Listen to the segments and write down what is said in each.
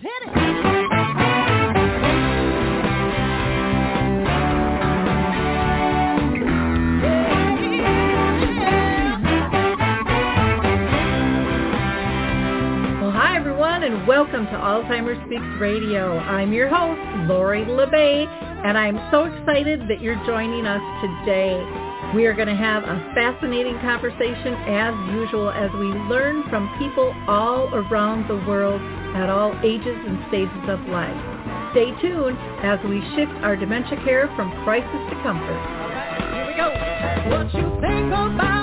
Well, hi everyone, and welcome to Alzheimer's Speaks Radio. I'm your host, Lori La Bey, and I'm so excited that you're joining us today. We are going to have a fascinating conversation as usual as we learn from people all around the world at all ages and stages of life. Stay tuned as we shift our dementia care from crisis to comfort. Here we go. What you think about,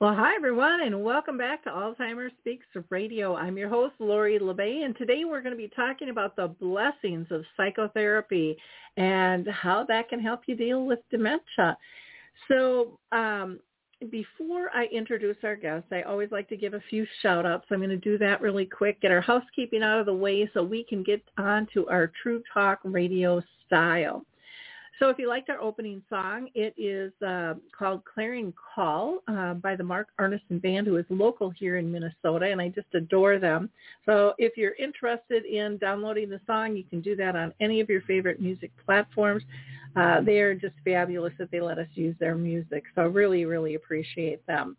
Well, hi everyone, and welcome back to Alzheimer's Speaks Radio. I'm your host, Lori La Bey, and today we're going to be talking about the blessings of psychotherapy and how that can help you deal with dementia. So, um, before I introduce our guests, I always like to give a few shout outs. I'm going to do that really quick, get our housekeeping out of the way so we can get on to our True Talk radio style. So if you liked our opening song, it is uh, called Clarion Call uh, by the Mark Arneson Band, who is local here in Minnesota, and I just adore them. So if you're interested in downloading the song, you can do that on any of your favorite music platforms. Uh, they are just fabulous that they let us use their music, so I really, really appreciate them.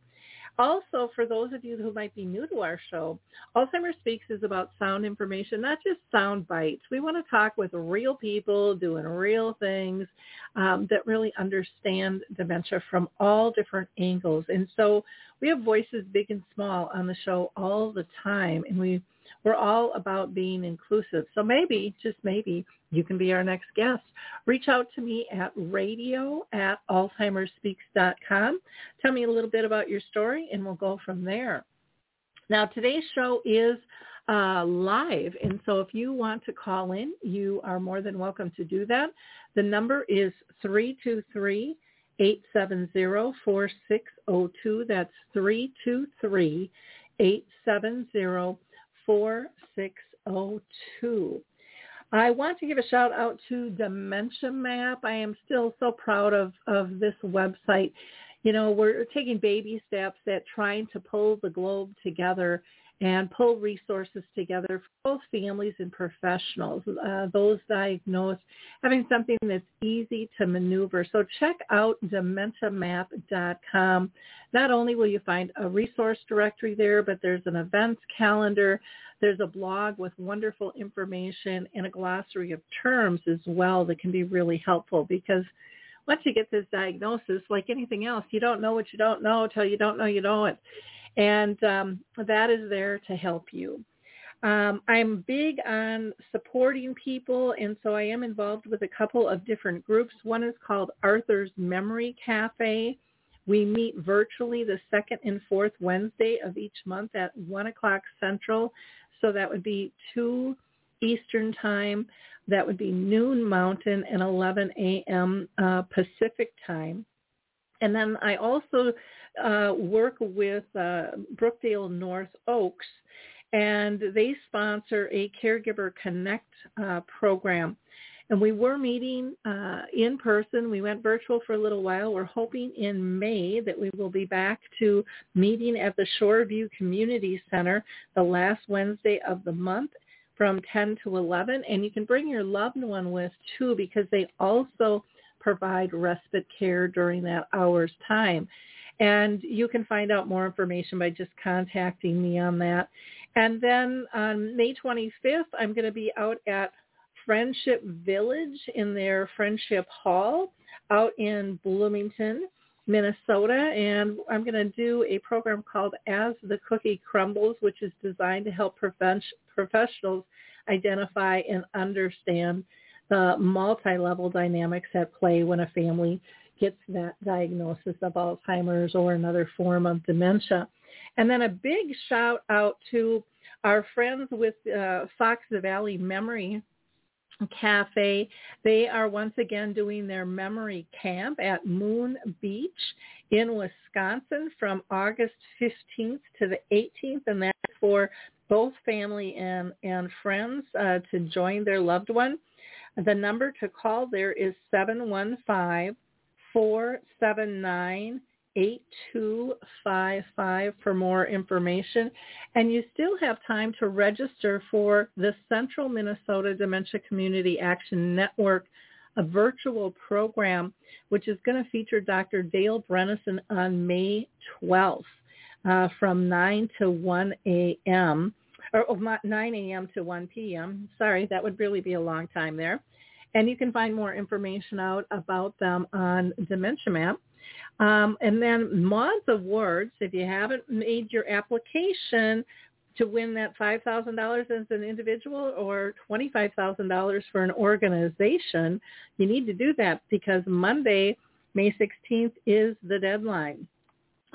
Also, for those of you who might be new to our show, Alzheimer's Speaks is about sound information, not just sound bites. We want to talk with real people doing real things um, that really understand dementia from all different angles. And so we have voices big and small on the show all the time, and we we're all about being inclusive. So maybe, just maybe, you can be our next guest. Reach out to me at radio at alzheimersspeaks.com. Tell me a little bit about your story, and we'll go from there. Now, today's show is uh, live, and so if you want to call in, you are more than welcome to do that. The number is 323 870-4602. That's 323 870 4602. I want to give a shout out to Dementia Map. I am still so proud of, of this website. You know, we're taking baby steps at trying to pull the globe together and pull resources together for both families and professionals, uh, those diagnosed, having something that's easy to maneuver. So check out dementiamap.com. Not only will you find a resource directory there, but there's an events calendar. There's a blog with wonderful information and a glossary of terms as well that can be really helpful because once you get this diagnosis, like anything else, you don't know what you don't know until you don't know you know it and um, that is there to help you. Um, I'm big on supporting people, and so I am involved with a couple of different groups. One is called Arthur's Memory Cafe. We meet virtually the second and fourth Wednesday of each month at 1 o'clock Central. So that would be 2 Eastern Time. That would be noon Mountain and 11 a.m. Uh, Pacific Time. And then I also uh, work with uh, Brookdale North Oaks, and they sponsor a Caregiver Connect uh, program. And we were meeting uh, in person. We went virtual for a little while. We're hoping in May that we will be back to meeting at the Shoreview Community Center the last Wednesday of the month from 10 to 11. And you can bring your loved one with too because they also provide respite care during that hour's time. And you can find out more information by just contacting me on that. And then on May 25th, I'm going to be out at Friendship Village in their Friendship Hall out in Bloomington, Minnesota. And I'm going to do a program called As the Cookie Crumbles, which is designed to help prevent professionals identify and understand the multi-level dynamics at play when a family gets that diagnosis of Alzheimer's or another form of dementia. And then a big shout out to our friends with uh, Fox Valley Memory Cafe. They are once again doing their memory camp at Moon Beach in Wisconsin from August 15th to the 18th, and that's for both family and, and friends uh, to join their loved one. The number to call there is 715 479 8255 for more information. And you still have time to register for the Central Minnesota Dementia Community Action Network, a virtual program which is going to feature Dr. Dale Bredesen on May 12th uh, from 9 to 1 a.m. or oh, 9 a.m. to 1 p.m. Sorry, that would really be a long time there. And you can find more information out about them on Dementia Map. Um, and then Mods Awards, if you haven't made your application to win that $5,000 as an individual or $25,000 for an organization, you need to do that because Monday, May 16th is the deadline.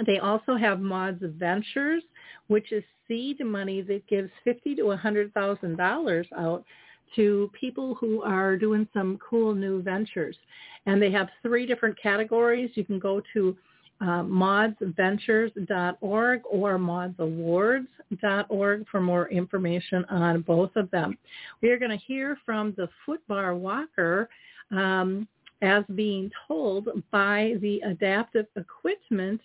They also have Mods Ventures, which is seed money that gives fifty to $100,000 out to people who are doing some cool new ventures. And they have three different categories. You can go to uh, modsventures.org or modsawards.org for more information on both of them. We are going to hear from the footbar walker um, as being told by the adaptive equipment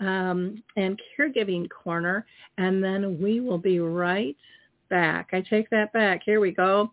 um, and caregiving corner, and then we will be right back. I take that back. Here we go.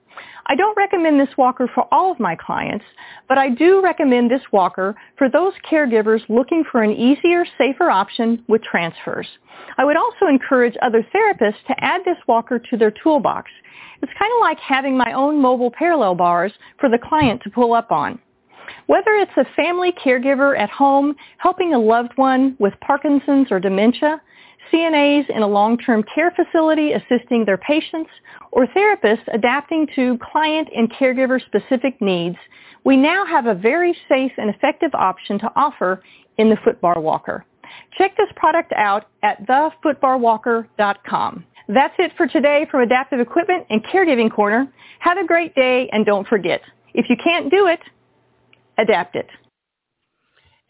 I don't recommend this walker for all of my clients, but I do recommend this walker for those caregivers looking for an easier, safer option with transfers. I would also encourage other therapists to add this walker to their toolbox. It's kind of like having my own mobile parallel bars for the client to pull up on. Whether it's a family caregiver at home helping a loved one with Parkinson's or dementia, CNAs in a long-term care facility assisting their patients, or therapists adapting to client and caregiver specific needs, we now have a very safe and effective option to offer in the Footbar Walker. Check this product out at thefootbarwalker.com. That's it for today from Adaptive Equipment and Caregiving Corner. Have a great day and don't forget, if you can't do it, adapt it.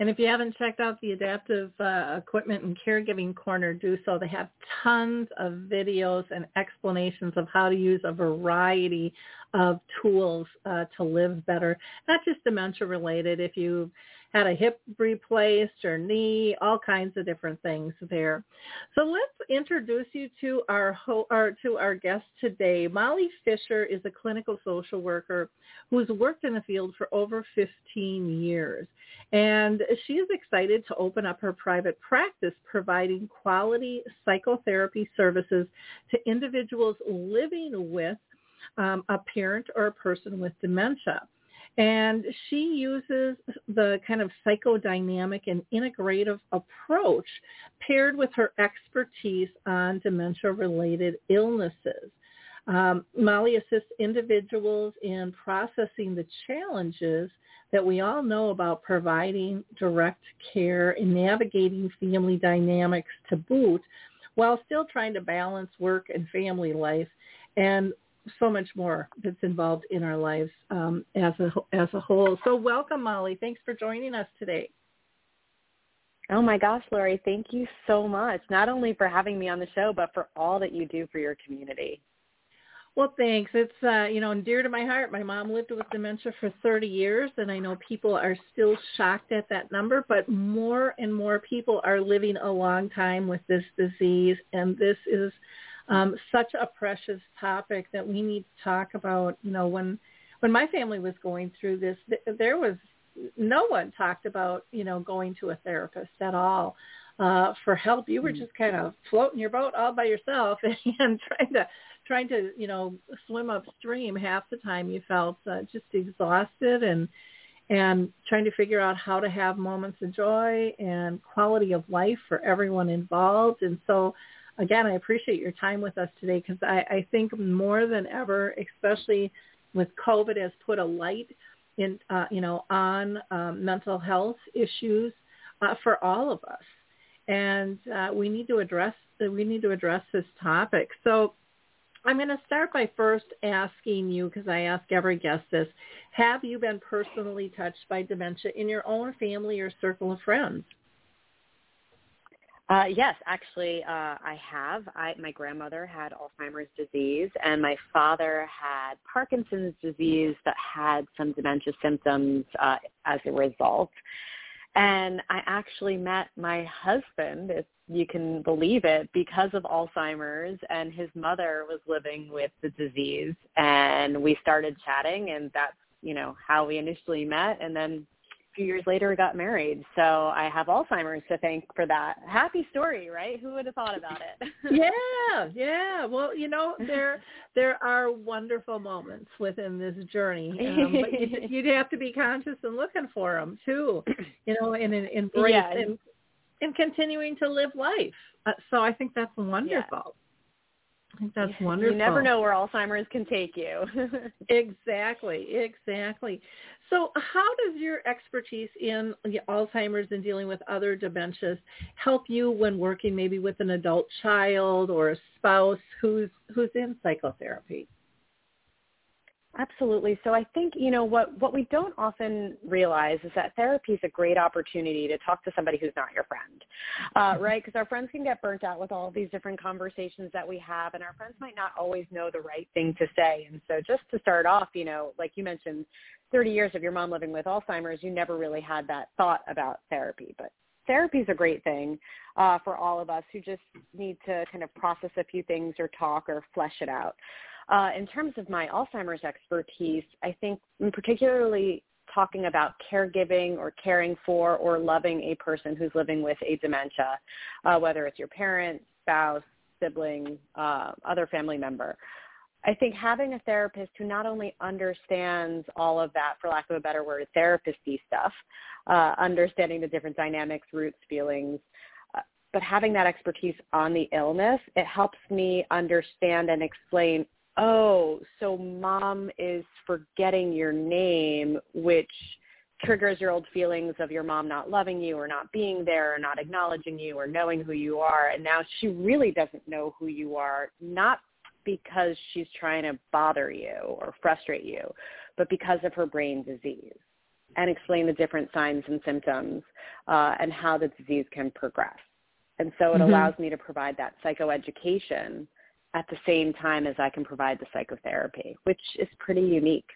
And if you haven't checked out the Adaptive uh, Equipment and Caregiving Corner, do so. They have tons of videos and explanations of how to use a variety of tools uh, to live better, not just dementia related. If you had a hip replaced or knee, all kinds of different things there. So let's introduce you to our, ho- our to our guest today. Molly Fisher is a clinical social worker who's worked in the field for over 15 years. And she is excited to open up her private practice providing quality psychotherapy services to individuals living with um, a parent or a person with dementia. And she uses the kind of psychodynamic and integrative approach paired with her expertise on dementia-related illnesses. Um, Molly assists individuals in processing the challenges that we all know about providing direct care and navigating family dynamics to boot while still trying to balance work and family life. And so much more that's involved in our lives um, as a as a whole. So welcome, Molly. Thanks for joining us today. Oh my gosh, Lori, thank you so much. Not only for having me on the show, but for all that you do for your community. Well, thanks. It's uh, you know dear to my heart. My mom lived with dementia for 30 years, and I know people are still shocked at that number. But more and more people are living a long time with this disease, and this is um, such a precious topic that we need to talk about. You know, when when my family was going through this, th- there was no one talked about you know going to a therapist at all uh, for help. You were mm. just kind of floating your boat all by yourself and trying to trying to you know swim upstream. Half the time you felt uh, just exhausted and and trying to figure out how to have moments of joy and quality of life for everyone involved. And so again, I appreciate your time with us today because I, I think more than ever, especially with COVID, has put a light in uh, you know on um, mental health issues uh, for all of us, and uh, we need to address we need to address this topic. So I'm going to start by first asking you, because I ask every guest this, have you been personally touched by dementia in your own family or circle of friends? Uh, yes, actually, uh, I have. I, my grandmother had Alzheimer's disease, and my father had Parkinson's disease that had some dementia symptoms uh, as a result. And I actually met my husband, if you can believe it, because of Alzheimer's, and his mother was living with the disease, and we started chatting, and that's you know how we initially met, and then few years later got married. So I have Alzheimer's to thank for that. Happy story, right? Who would have thought about it? yeah, yeah. Well, you know, there there are wonderful moments within this journey, um, but you, you'd have to be conscious and looking for them too, you know, and, and embrace yeah. and, and continuing to live life. Uh, so I think that's wonderful. Yeah. I think that's wonderful. You never know where Alzheimer's can take you. exactly, exactly. So how does your expertise in Alzheimer's and dealing with other dementias help you when working maybe with an adult child or a spouse who's who's in psychotherapy? Absolutely. So I think, you know, what, what we don't often realize is that therapy is a great opportunity to talk to somebody who's not your friend, uh, right? Because our friends can get burnt out with all these different conversations that we have, and our friends might not always know the right thing to say. And so just to start off, you know, like you mentioned, 30 years of your mom living with Alzheimer's, you never really had that thought about therapy. But therapy is a great thing uh, for all of us who just need to kind of process a few things or talk or flesh it out. Uh, in terms of my Alzheimer's expertise, I think particularly talking about caregiving or caring for or loving a person who's living with a dementia, uh, whether it's your parent, spouse, sibling, uh, other family member. I think having a therapist who not only understands all of that, for lack of a better word, therapist-y stuff, uh, understanding the different dynamics, roots, feelings, uh, but having that expertise on the illness, it helps me understand and explain oh, so mom is forgetting your name, which triggers your old feelings of your mom not loving you or not being there or not acknowledging you or knowing who you are. And now she really doesn't know who you are, not because she's trying to bother you or frustrate you, but because of her brain disease and explain the different signs and symptoms uh, and how the disease can progress. And so it mm-hmm. allows me to provide that psychoeducation at the same time as I can provide the psychotherapy, which is pretty unique.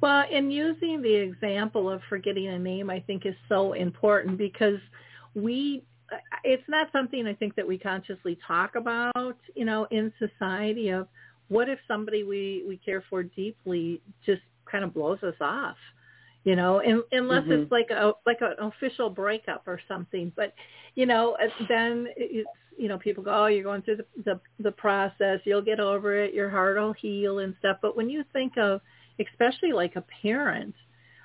Well, in using the example of forgetting a name, I think is so important because we it's not something I think that we consciously talk about, you know, in society of what if somebody we we care for deeply just kind of blows us off, you know, in, unless mm-hmm. it's like a like an official breakup or something. But you know, then it's you know, people go, oh, you're going through the, the the process, you'll get over it, your heart will heal and stuff. But when you think of, especially like a parent,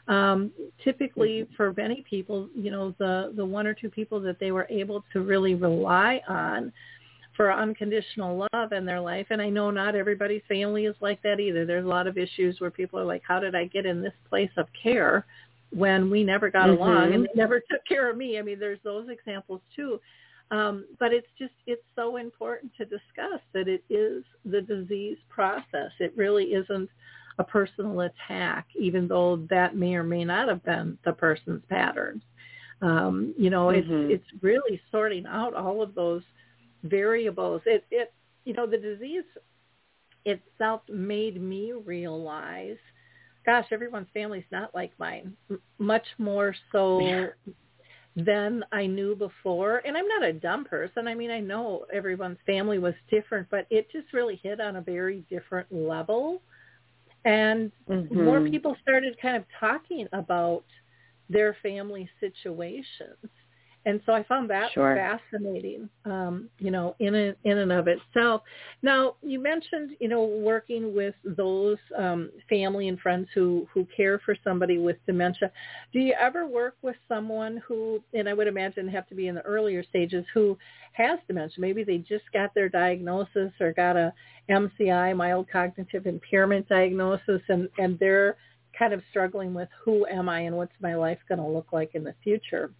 um, typically mm-hmm. for many people, you know, the the one or two people that they were able to really rely on for unconditional love in their life. And I know not everybody's family is like that either. There's a lot of issues where people are like, how did I get in this place of care when we never got mm-hmm. along and they never took care of me? I mean, there's those examples too. Um, but it's just, it's so important to discuss that it is the disease process. It really isn't a personal attack, even though that may or may not have been the person's patterns. Um, you know, mm-hmm. it's it's really sorting out all of those variables. It it you know the disease itself made me realize, gosh, everyone's family's not like mine. M- much more so than I knew before. And I'm not a dumb person. I mean, I know everyone's family was different, but it just really hit on a very different level. And mm-hmm. more people started kind of talking about their family situations and so I found that sure. fascinating, um, you know, in in and of itself. Now, you mentioned, you know, working with those um, family and friends who who care for somebody with dementia. Do you ever work with someone who, and I would imagine have to be in the earlier stages, who has dementia? Maybe they just got their diagnosis or got a MCI, mild cognitive impairment diagnosis, and and they're kind of struggling with who am I and what's my life going to look like in the future.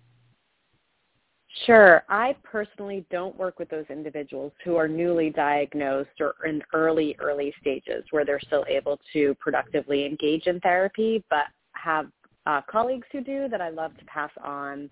Sure. I personally don't work with those individuals who are newly diagnosed or in early, early stages where they're still able to productively engage in therapy, but have uh, colleagues who do that I love to pass on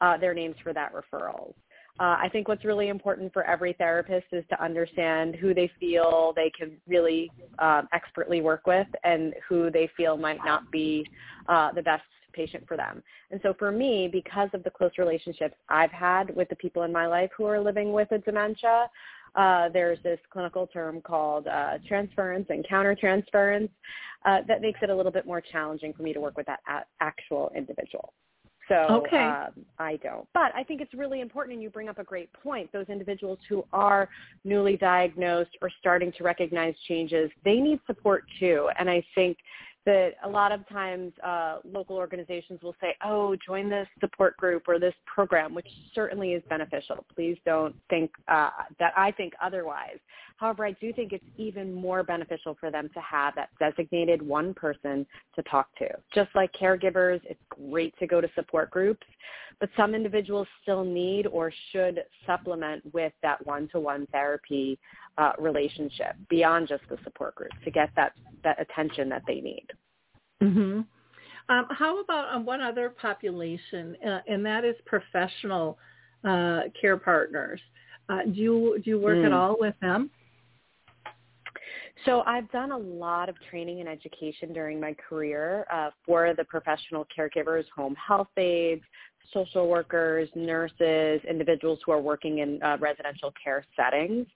uh, their names for that referral. Uh, I think what's really important for every therapist is to understand who they feel they can really um, expertly work with and who they feel might not be uh, the best patient for them. And so for me, because of the close relationships I've had with the people in my life who are living with a dementia, uh, there's this clinical term called uh, transference and countertransference uh, that makes it a little bit more challenging for me to work with that actual individual. So okay. um, I don't. But I think it's really important, and you bring up a great point. Those individuals who are newly diagnosed or starting to recognize changes, they need support too. And I think that a lot of times uh, local organizations will say, oh, join this support group or this program, which certainly is beneficial. Please don't think uh, that I think otherwise. However, I do think it's even more beneficial for them to have that designated one person to talk to. Just like caregivers, it's great to go to support groups, but some individuals still need or should supplement with that one-to-one therapy uh, relationship beyond just the support group to get that, that attention that they need. Mm-hmm. Um, how about on one other population, uh, and that is professional uh, care partners? Uh, do you do you work mm. at all with them? So I've done a lot of training and education during my career uh, for the professional caregivers, home health aides, social workers, nurses, individuals who are working in uh, residential care settings.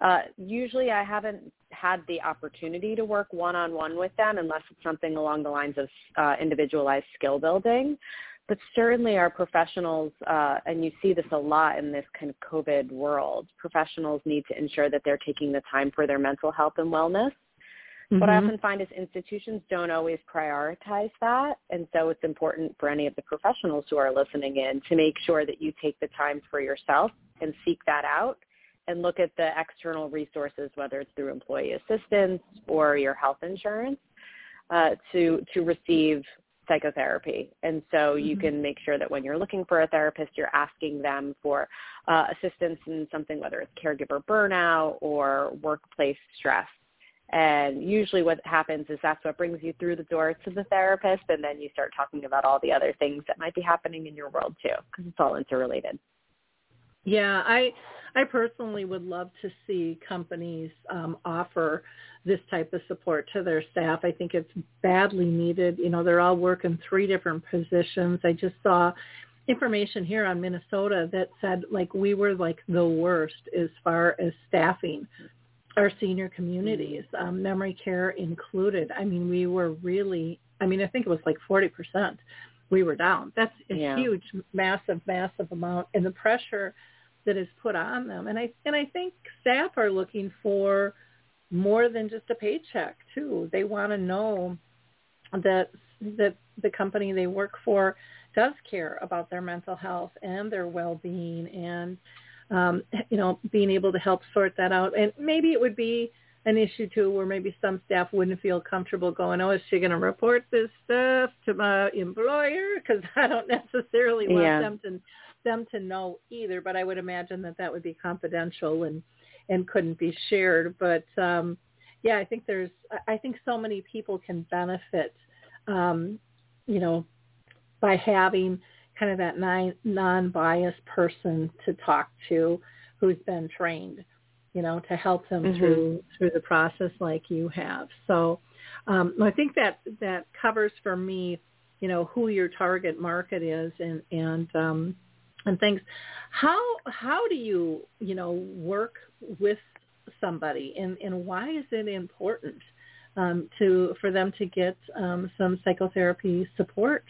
Uh, usually I haven't had the opportunity to work one-on-one with them unless it's something along the lines of uh, individualized skill building. But certainly our professionals, uh, and you see this a lot in this kind of COVID world, professionals need to ensure that they're taking the time for their mental health and wellness. Mm-hmm. What I mm-hmm. often find is institutions don't always prioritize that. And so it's important for any of the professionals who are listening in to make sure that you take the time for yourself and seek that out and look at the external resources, whether it's through employee assistance or your health insurance, uh, to, to receive psychotherapy. And so you mm-hmm. can make sure that when you're looking for a therapist, you're asking them for uh, assistance in something, whether it's caregiver burnout or workplace stress. And usually what happens is that's what brings you through the door to the therapist, and then you start talking about all the other things that might be happening in your world too, because it's all interrelated. Yeah, I I personally would love to see companies um, offer this type of support to their staff. I think it's badly needed. You know, they're all working three different positions. I just saw information here on Minnesota that said like we were like the worst as far as staffing our senior communities, um, memory care included. I mean, we were really, I mean, I think it was like 40% we were down. That's a yeah. huge, massive, massive amount. And the pressure that is put on them. And I and I think staff are looking for more than just a paycheck too. They want to know that that the company they work for does care about their mental health and their well-being and um, you know being able to help sort that out. And maybe it would be an issue too where maybe some staff wouldn't feel comfortable going, oh, is she going to report this stuff to my employer? Because I don't necessarily want yeah. them to them to know either, but I would imagine that that would be confidential and and couldn't be shared. But um, yeah, I think there's I think so many people can benefit, um, you know, by having kind of that non non-biased person to talk to who's been trained, you know, to help them mm-hmm. through through the process like you have. So um, I think that that covers for me, you know, who your target market is and and um, and things. How how do you you know work with somebody, and and why is it important um, to for them to get um, some psychotherapy support?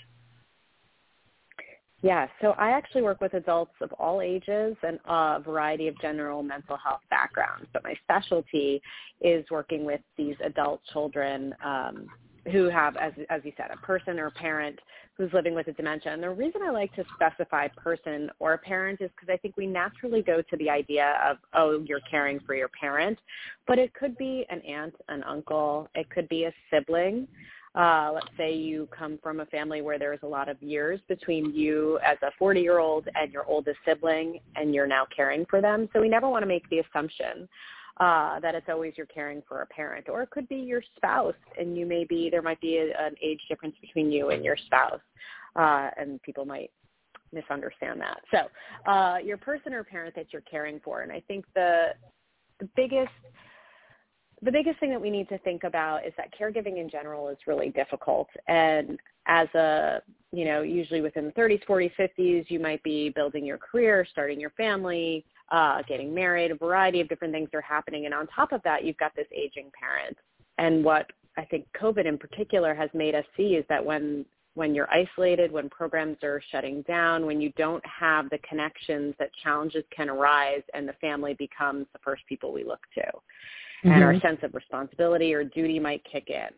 Yeah, so I actually work with adults of all ages and a variety of general mental health backgrounds, but my specialty is working with these adult children um, who have, as, as you said, a person or a parent who's living with a dementia. And the reason I like to specify person or parent is because I think we naturally go to the idea of, oh, you're caring for your parent, but it could be an aunt, an uncle, it could be a sibling. uh, let's say you come from a family where there's a lot of years between you as a 40 year old and your oldest sibling and you're now caring for them. So we never want to make the assumption uh, that it's always you're caring for a parent or it could be your spouse and you may be, there might be a, an age difference between you and your spouse. Uh, and people might misunderstand that. So uh, your person or parent that you're caring for. And I think the, the biggest the biggest thing that we need to think about is that caregiving in general is really difficult. And as a, you know, usually within the 30s, 40s, 50s, you might be building your career, starting your family, uh, getting married, a variety of different things are happening. And on top of that, you've got this aging parent. And what I think COVID in particular has made us see is that when when you're isolated, when programs are shutting down, when you don't have the connections that challenges can arise and the family becomes the first people we look to mm-hmm. and our mm-hmm. sense of responsibility or duty might kick in.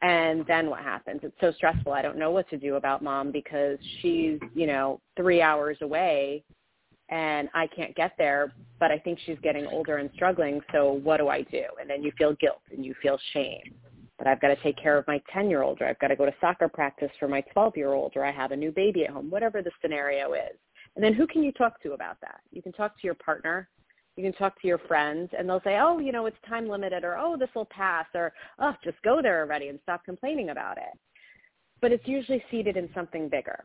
And then what happens? It's so stressful. I don't know what to do about mom because she's, you know, three hours away and I can't get there, but I think she's getting older and struggling. So what do I do? And then you feel guilt and you feel shame. But I've got to take care of my 10-year-old or I've got to go to soccer practice for my 12-year-old or I have a new baby at home, whatever the scenario is. And then who can you talk to about that? You can talk to your partner you can talk to your friends and they'll say, oh, you know, it's time limited or, oh, this will pass or, oh, just go there already and stop complaining about it. But it's usually seated in something bigger.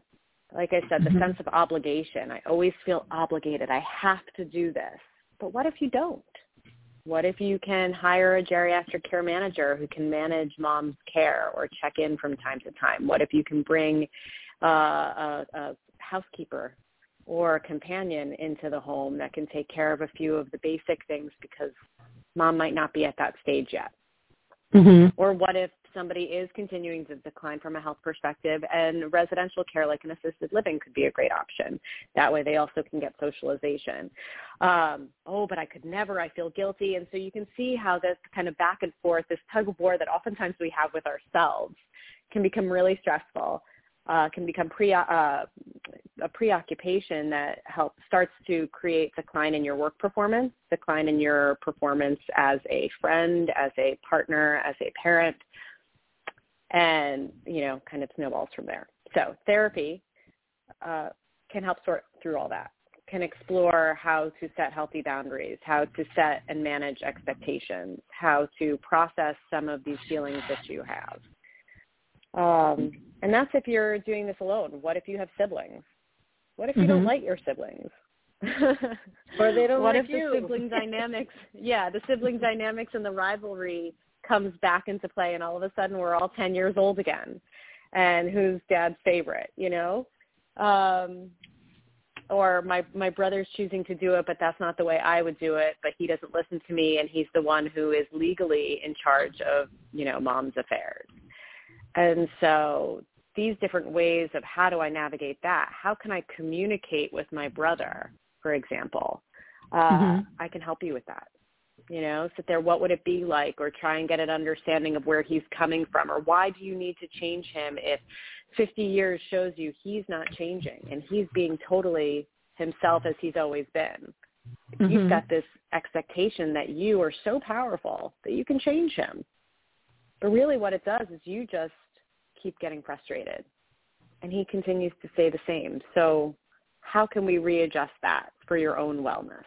Like I said, the mm-hmm. sense of obligation. I always feel obligated. I have to do this. But what if you don't? What if you can hire a geriatric care manager who can manage mom's care or check in from time to time? What if you can bring uh, a, a housekeeper or a companion into the home that can take care of a few of the basic things because mom might not be at that stage yet. Mm-hmm. Or what if somebody is continuing to decline from a health perspective and residential care like an assisted living could be a great option. That way they also can get socialization. Um, oh, but I could never, I feel guilty. And so you can see how this kind of back and forth, this tug of war that oftentimes we have with ourselves can become really stressful uh, can become pre, uh, a preoccupation that helps starts to create decline in your work performance, decline in your performance as a friend, as a partner, as a parent, and you know, kind of snowballs from there. So therapy uh, can help sort through all that. Can explore how to set healthy boundaries, how to set and manage expectations, how to process some of these feelings that you have um, and that's if you're doing this alone. What if you have siblings? What if you mm-hmm. don't like your siblings? or they don't what like if you? the sibling dynamics yeah the sibling dynamics and the rivalry comes back into play and all of a sudden we're all 10 years old again and who's dad's favorite you know um or my my brother's choosing to do it but that's not the way I would do it but he doesn't listen to me and he's the one who is legally in charge of you know mom's affairs and so these different ways of how do I navigate that? How can I communicate with my brother, for example? Uh, mm-hmm. I can help you with that. You know, sit there, what would it be like? Or try and get an understanding of where he's coming from. Or why do you need to change him if 50 years shows you he's not changing and he's being totally himself as he's always been? Mm-hmm. You've got this expectation that you are so powerful that you can change him. But really what it does is you just keep getting frustrated. And he continues to say the same. So how can we readjust that for your own wellness?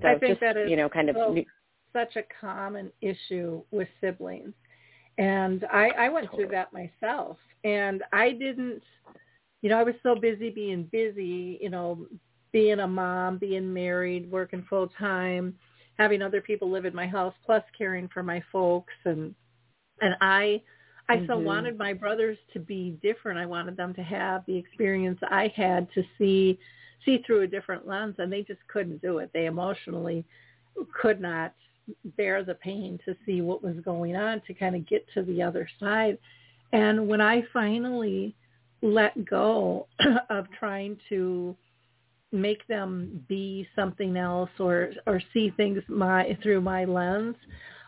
So I think just, that is you know, kind of so, such a common issue with siblings. And I, I went totally. through that myself. And I didn't, you know, I was so busy being busy, you know, being a mom, being married, working full time, having other people live in my house, plus caring for my folks. And, and I I mm-hmm. so wanted my brothers to be different. I wanted them to have the experience I had to see see through a different lens and they just couldn't do it. They emotionally could not bear the pain to see what was going on to kind of get to the other side. And when I finally let go of trying to make them be something else or or see things my through my lens,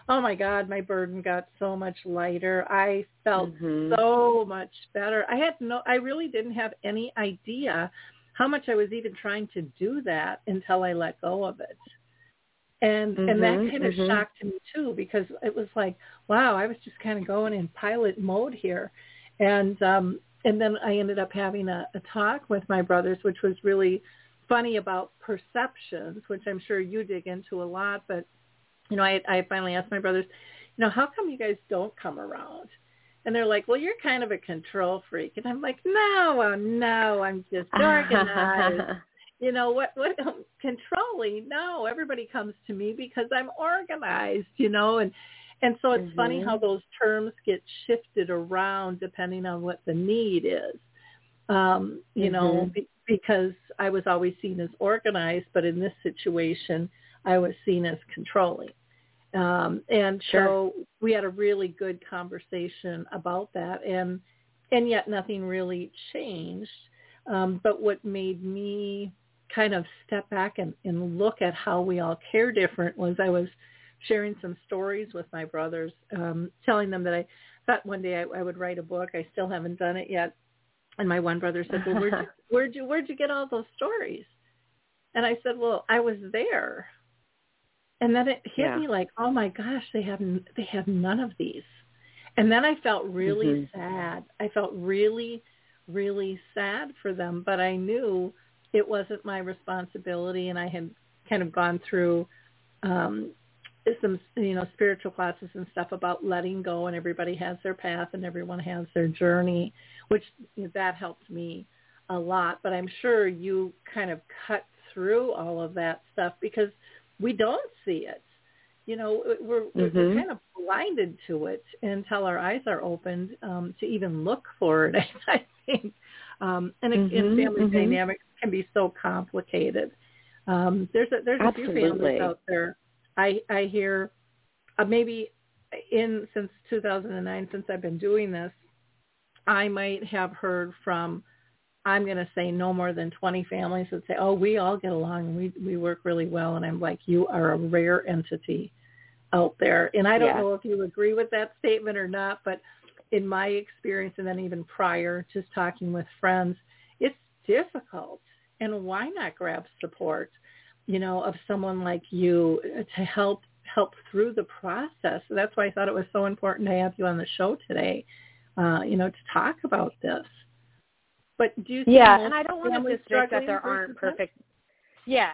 oh my God, my burden got so much lighter. I felt mm-hmm. so much better. I had no, I really didn't have any idea how much I was even trying to do that until I let go of it. And mm-hmm, and that kind of mm-hmm. shocked me too because it was like, wow, I was just kind of going in pilot mode here. And um and then I ended up having a, a talk with my brothers, which was really funny about perceptions, which I'm sure you dig into a lot. But you know, I I finally asked my brothers, you know, how come you guys don't come around? And they're like, well, you're kind of a control freak. And I'm like, no, oh, no, I'm just organized. you know, what, what, controlling? No, everybody comes to me because I'm organized, you know, and, and so it's mm-hmm. funny how those terms get shifted around depending on what the need is. Um, you mm-hmm. know, be, because I was always seen as organized, but in this situation, I was seen as controlling. Um, and sure. so we had a really good conversation about that and and yet nothing really changed. Um, but what made me kind of step back and, and look at how we all care different was I was sharing some stories with my brothers, um, telling them that I thought one day I, I would write a book. I still haven't done it yet. And my one brother said, well, where'd you, where'd you, where'd you get all those stories? And I said, well, I was there. And then it hit yeah. me like, oh my gosh, they have they have none of these. And then I felt really mm-hmm. sad. I felt really, really sad for them, but I knew it wasn't my responsibility, and I had kind of gone through um, some, you know, spiritual classes and stuff about letting go, and everybody has their path, and everyone has their journey, which you know, that helped me a lot. But I'm sure you kind of cut through all of that stuff because we don't see it. You know, we're, mm-hmm. we're kind of blinded to it until our eyes are opened um, to even look for it. I think, um, and, mm-hmm. and family mm-hmm. dynamics can be so complicated. Um, there's a, there's Absolutely. a few families out there. I I hear uh, maybe in since 2009 since I've been doing this, I might have heard from I'm going to say no more than 20 families that say, oh, we all get along and we, we work really well. And I'm like, you are a rare entity out there. And I don't yeah. know if you agree with that statement or not, but in my experience and then even prior, just talking with friends, it's difficult. And why not grab support, you know, of someone like you to help help through the process. So that's why I thought it was so important to have you on the show today, uh, you know, to talk about this. But do you yeah, and I don't want to dismiss that there aren't perfect. Yeah,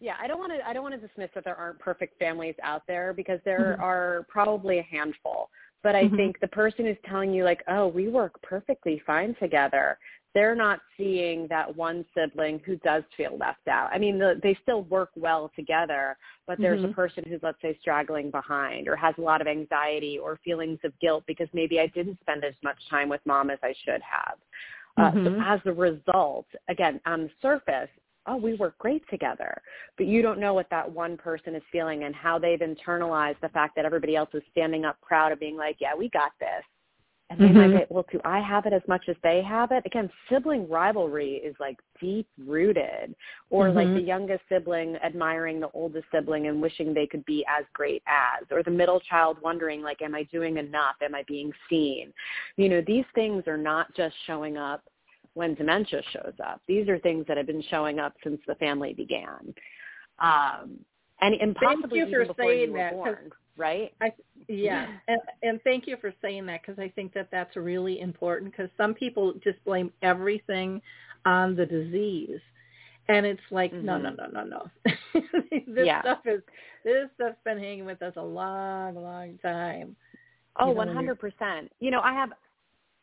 yeah. I don't want to. I don't want to dismiss that there aren't perfect families out there because there mm-hmm. are probably a handful. But I mm-hmm. think the person who's telling you like, "Oh, we work perfectly fine together," they're not seeing that one sibling who does feel left out. I mean, the, they still work well together, but there's mm-hmm. a person who's, let's say, straggling behind or has a lot of anxiety or feelings of guilt because maybe I didn't spend as much time with mom as I should have. Uh, mm-hmm. So as a result, again, on the surface, oh, we work great together. But you don't know what that one person is feeling and how they've internalized the fact that everybody else is standing up proud of being like, yeah, we got this. And they mm-hmm. might say, well, do I have it as much as they have it? Again, sibling rivalry is like deep rooted. Or mm-hmm. like the youngest sibling admiring the oldest sibling and wishing they could be as great as. Or the middle child wondering like, am I doing enough? Am I being seen? You know, these things are not just showing up when dementia shows up. These are things that have been showing up since the family began. Um, and, and possibly thank you for saying you that, born, right? I, yeah, and, and thank you for saying that because I think that that's really important because some people just blame everything on the disease, and it's like mm-hmm. no, no, no, no, no. this yeah. stuff is this stuff's been hanging with us a long, long time. Oh, one hundred percent. You know, I have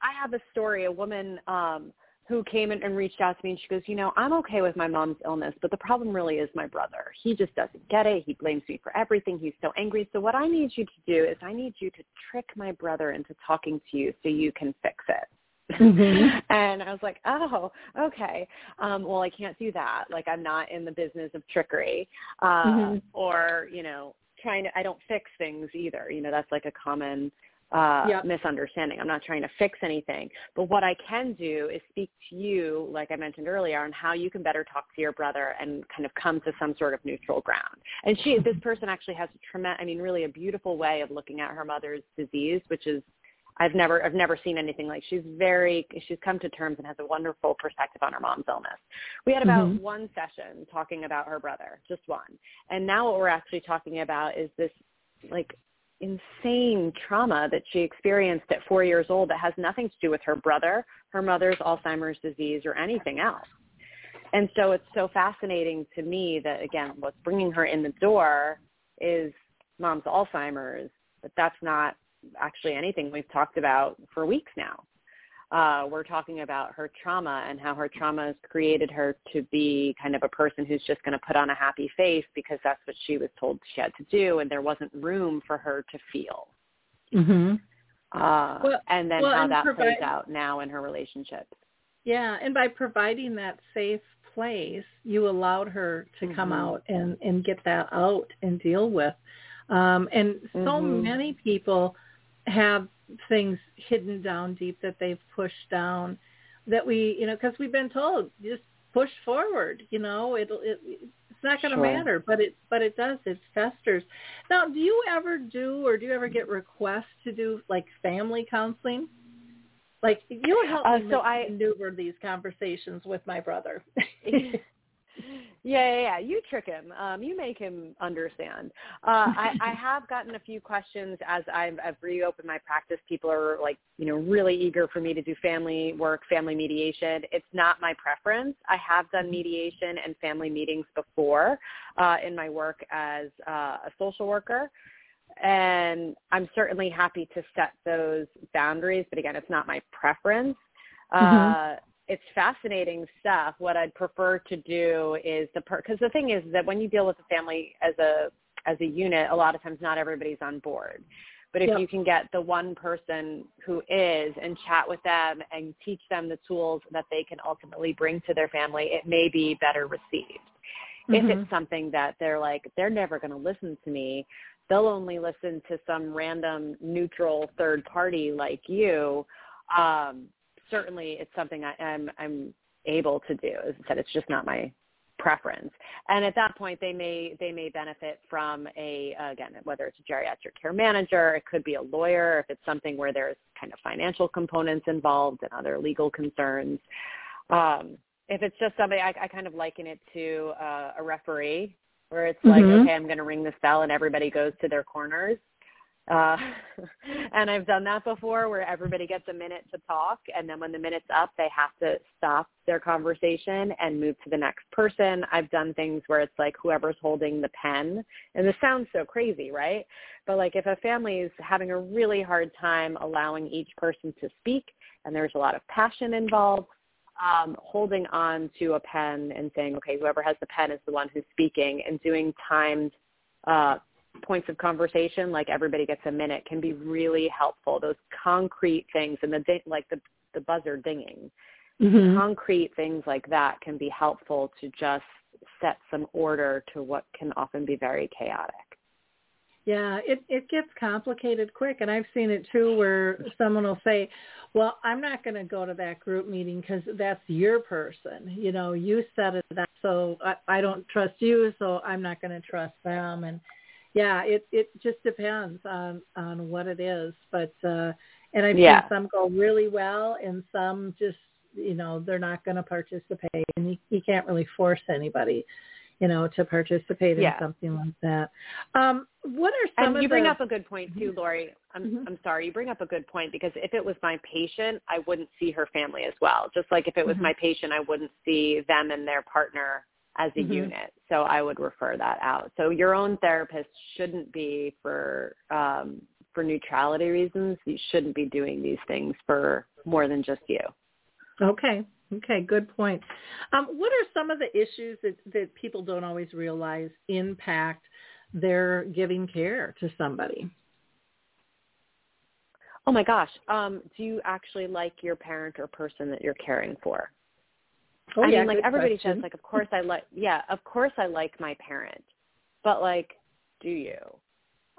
I have a story. A woman um who came in and reached out to me and she goes, you know, I'm okay with my mom's illness, but the problem really is my brother. He just doesn't get it. He blames me for everything. He's so angry. So what I need you to do is I need you to trick my brother into talking to you so you can fix it. Mm-hmm. and I was like, oh, okay. Um, well, I can't do that. Like, I'm not in the business of trickery uh, mm-hmm. or, you know, trying to, I don't fix things either. You know, that's like a common uh, yep. misunderstanding. I'm not trying to fix anything. But what I can do is speak to you, like I mentioned earlier, on how you can better talk to your brother and kind of come to some sort of neutral ground. And she, this person actually has a tremendous, I mean, really a beautiful way of looking at her mother's disease, which is I've never I've never seen anything like she's very she's come to terms and has a wonderful perspective on her mom's illness. We had about mm-hmm. one session talking about her brother, just one. And now what we're actually talking about is this like insane trauma that she experienced at 4 years old that has nothing to do with her brother, her mother's Alzheimer's disease or anything else. And so it's so fascinating to me that again what's bringing her in the door is mom's Alzheimer's, but that's not actually anything we've talked about for weeks now. Uh, we're talking about her trauma and how her trauma has created her to be kind of a person who's just going to put on a happy face because that's what she was told she had to do, and there wasn't room for her to feel. Mm-hmm. Uh, well, and then well, how and that provide, plays out now in her relationship. Yeah, and by providing that safe place, you allowed her to mm-hmm. come out and and get that out and deal with. Um, and so mm-hmm. many people have things hidden down deep that they've pushed down that we, you know, because we've been told just push forward, you know, it'll, it, it's not going to sure. matter, but it, but it does, it festers. Now, do you ever do, or do you ever get requests to do like family counseling? Like you help uh, me so I, maneuver these conversations with my brother. Yeah, yeah, yeah. You trick him. Um, you make him understand. Uh, I, I have gotten a few questions as I've, I've reopened my practice. People are like, you know, really eager for me to do family work, family mediation. It's not my preference. I have done mm-hmm. mediation and family meetings before uh, in my work as uh, a social worker and I'm certainly happy to set those boundaries, but again, it's not my preference. Mm-hmm. It's fascinating stuff. What I'd prefer to do is the because the thing is that when you deal with a family as a as a unit, a lot of times not everybody's on board. But if yep. you can get the one person who is and chat with them and teach them the tools that they can ultimately bring to their family, it may be better received. Mm-hmm. If it's something that they're like, they're never going to listen to me, they'll only listen to some random neutral third party like you, um, certainly it's something I, am I'm, I'm able to do. As I said, it's just not my preference. And at that point, they may they may benefit from a again whether it's a geriatric care manager, it could be a lawyer if it's something where there's kind of financial components involved and other legal concerns. Um, if it's just somebody, I, I kind of liken it to uh, a referee, where it's mm-hmm. like, okay, I'm going to ring this bell and everybody goes to their corners. Uh, and I've done that before where everybody gets a minute to talk and then when the minute's up, they have to stop their conversation and move to the next person. I've done things where it's like whoever's holding the pen and this sounds so crazy, right? But like if a family is having a really hard time allowing each person to speak and there's a lot of passion involved, um, holding on to a pen and saying, okay, whoever has the pen is the one who's speaking and doing timed uh, points of conversation, like everybody gets a minute, can be really helpful. Those concrete things and the like the the buzzer dinging, mm-hmm. concrete things like that can be helpful to just set some order to what can often be very chaotic. Yeah, it it gets complicated quick, and I've seen it too, where someone will say, "Well, I'm not going to go to that group meeting because that's your person. You know, you set it up, so I, I don't trust you, so I'm not going to trust them." And yeah, it it just depends on on what it is, but uh and I've yeah. seen some go really well and some just you know they're not going to participate and you, you can't really force anybody you know to participate yeah. in something like that um what are some and you bring the... up a good point too lori i'm mm-hmm. i'm sorry you bring up a good point because if it was my patient i wouldn't see her family as well just like if it was mm-hmm. my patient i wouldn't see them and their partner as a mm-hmm. unit. So I would refer that out. So your own therapist shouldn't be for um, for neutrality reasons. You shouldn't be doing these things for more than just you. Okay. Okay, good point. Um, what are some of the issues that, that people don't always realize impact their giving care to somebody? Oh my gosh. Um, do you actually like your parent or person that you're caring for? Oh, I yeah, mean, like everybody question. says, like, of course I like, yeah, of course I like my parent, but like, do you?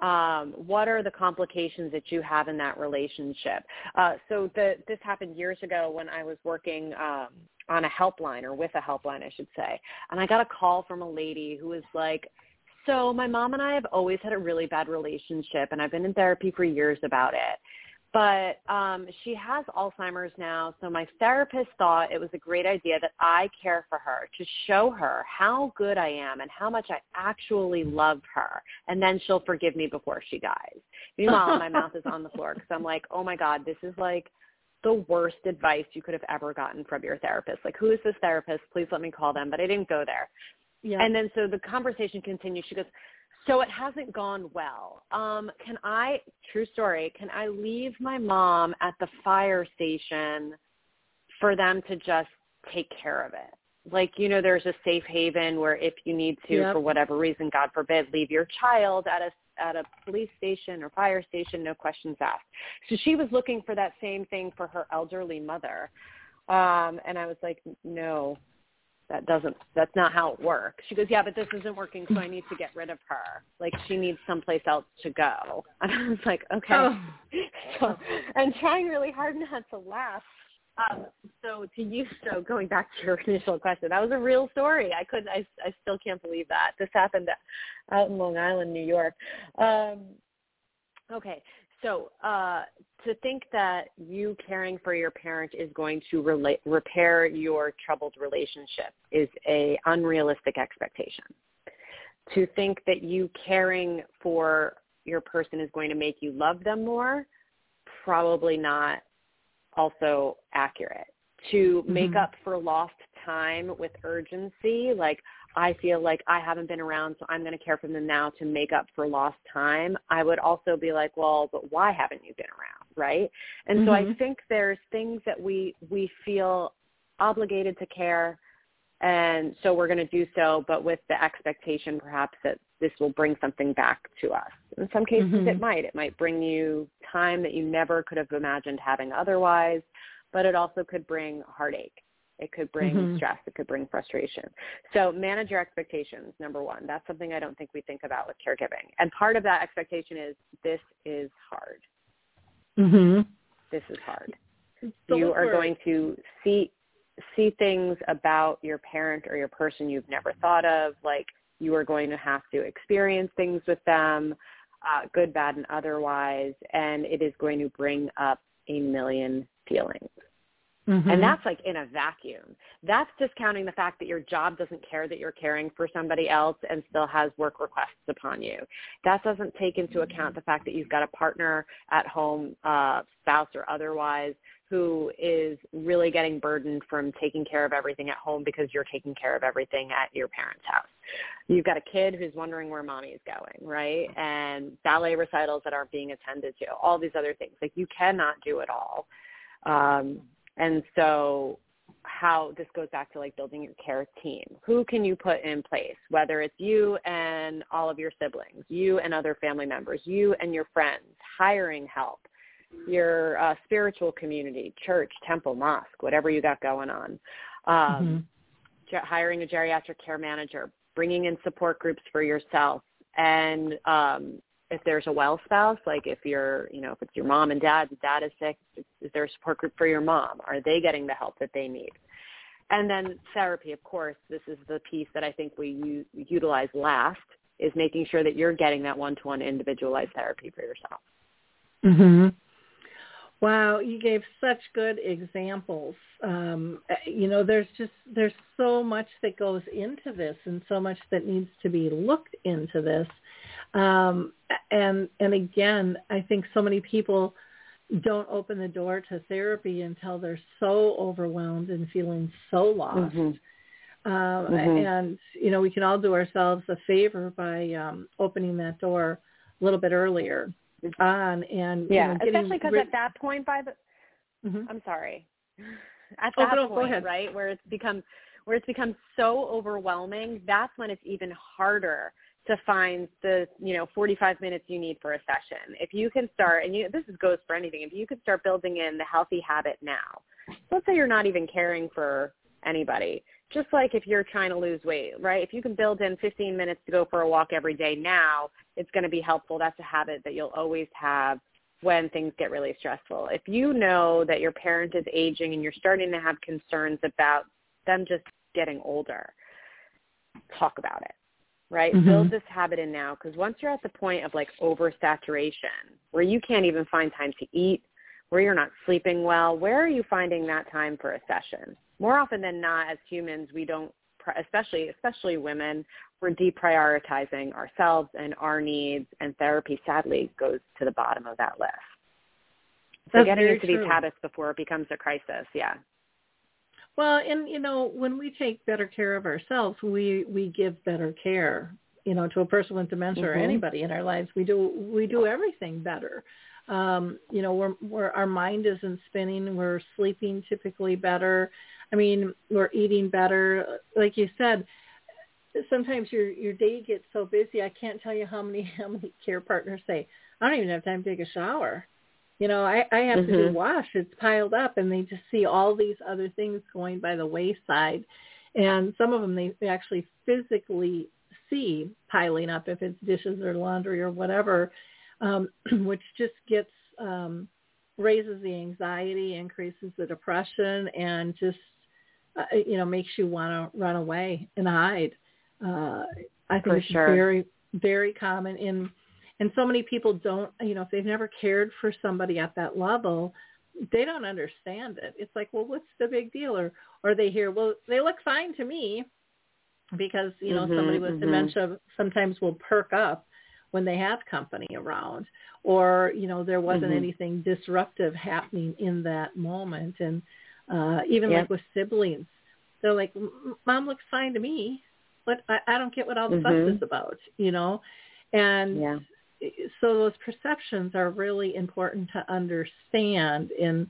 Um, what are the complications that you have in that relationship? Uh, so the, this happened years ago when I was working um, on a helpline or with a helpline, I should say, and I got a call from a lady who was like, so my mom and I have always had a really bad relationship, and I've been in therapy for years about it but um she has alzheimer's now so my therapist thought it was a great idea that i care for her to show her how good i am and how much i actually love her and then she'll forgive me before she dies. Meanwhile my mouth is on the floor because i'm like oh my god this is like the worst advice you could have ever gotten from your therapist. Like who is this therapist? Please let me call them. But i didn't go there. Yeah. and then so the conversation continues. She goes, so it hasn't gone well. Um, can I, true story, can I leave my mom at the fire station for them to just take care of it? Like, you know, there's a safe haven where if you need to, Yep. for whatever reason, God forbid, leave your child at a at a police station or fire station, no questions asked. So she was looking for that same thing for her elderly mother. Um, and I was like, no, that doesn't that's not how it works. She goes yeah but this isn't working so i need to get rid of her. Like she needs someplace else to go. And i was like okay. Oh. so and trying really hard not to laugh. Um so to you so going back to your initial question that was a real story. I couldn't i i still can't believe that. This happened out in long island new york. Um okay so uh, to think that you caring for your parent is going to relate, repair your troubled relationship is a unrealistic expectation. To think that you caring for your person is going to make you love them more, probably not also accurate. To make Mhm. up for lost time with urgency, like I feel like I haven't been around, so I'm going to care for them now to make up for lost time. I would also be like, well, but why haven't you been around, right? And so I Mhm. think there's things that we we feel obligated to care, and so we're going to do so, but with the expectation perhaps that this will bring something back to us. In some cases, Mhm. it might. It might bring you time that you never could have imagined having otherwise, but it also could bring heartache. It could bring Mhm. stress. It could bring frustration. So manage your expectations, number one. That's something I don't think we think about with caregiving. And part of that expectation is this is hard. Mhm. This is hard. So you are going to see see things about your parent or your person you've never thought of. Like you are going to have to experience things with them, uh, good, bad, and otherwise, and it is going to bring up a million feelings. Mhm. And that's like in a vacuum. That's discounting the fact that your job doesn't care that you're caring for somebody else and still has work requests upon you. That doesn't take into account the fact that you've got a partner at home, uh, spouse or otherwise, who is really getting burdened from taking care of everything at home because you're taking care of everything at your parents' house. You've got a kid who's wondering where mommy is going, right? And ballet recitals that aren't being attended to, all these other things. Like you cannot do it all. Um, and so how this goes back to like building your care team. Who can you put in place? Whether it's you and all of your siblings, you and other family members, you and your friends, hiring help, your uh, spiritual community, church, temple, mosque, whatever you got going on. Um, ge- hiring a geriatric care manager, bringing in support groups for yourself, and um, if there's a well spouse, like if you're, you know, if it's your mom and dad, the dad is sick, is, there a support group for your mom? Are they getting the help that they need? And then therapy, of course, this is the piece that I think we u- utilize last is making sure that you're getting that one-to-one individualized therapy for yourself. Mhm. Wow, you gave such good examples. Um, you know, there's just there's so much that goes into this, and so much that needs to be looked into this. Um, and and again, I think so many people don't open the door to therapy until they're so overwhelmed and feeling so lost. Mhm. Um, Mhm. And you know, we can all do ourselves a favor by um, opening that door a little bit earlier on, and Yeah, you know, especially because rid- at that point, by the Mhm. I'm sorry. At Oh, that no, point, right, where it's become where it's become so overwhelming, that's when it's even harder to find the, you know, 45 minutes you need for a session. If you can start and you this is goes for anything, if you could start building in the healthy habit now. Let's say you're not even caring for anybody. Just like if you're trying to lose weight, right? If you can build in 15 minutes to go for a walk every day now, it's going to be helpful. That's a habit that you'll always have when things get really stressful. If you know that your parent is aging and you're starting to have concerns about them just getting older, talk about it, right? Mhm. Build this habit in now because once you're at the point of like oversaturation where you can't even find time to eat, where you're not sleeping well, where are you finding that time for a session? More often than not, as humans, we don't, especially especially women, we're deprioritizing ourselves and our needs, and therapy sadly goes to the bottom of that list. So That's getting into true. these habits before it becomes a crisis, yeah. Well, and you know, when we take better care of ourselves, we we give better care. You know, to a person with dementia or Mhm. anybody in our lives, we do we do everything better. Um, you know, we're, we're our mind isn't spinning. We're sleeping typically better. I mean, we're eating better. Like you said, sometimes your your day gets so busy. I can't tell you how many how many care partners say, "I don't even have time to take a shower." You know, I, I have to do Mhm. wash. It's piled up, and they just see all these other things going by the wayside. And some of them they, they actually physically see piling up, if it's dishes or laundry or whatever, um, which just gets um, raises the anxiety, increases the depression, and just uh, you know makes you want to run away and hide. Uh, I think For it's sure. very very common in and so many people don't you know if they've never cared for somebody at that level they don't understand it it's like well what's the big deal or or they hear well they look fine to me because you know Mhm, somebody with mhm. dementia sometimes will perk up when they have company around or you know there wasn't Mhm. anything disruptive happening in that moment and uh even Yep. like with siblings they're like mom looks fine to me but I, I don't get what all the fuss Mhm. is about you know and Yeah. So those perceptions are really important to understand in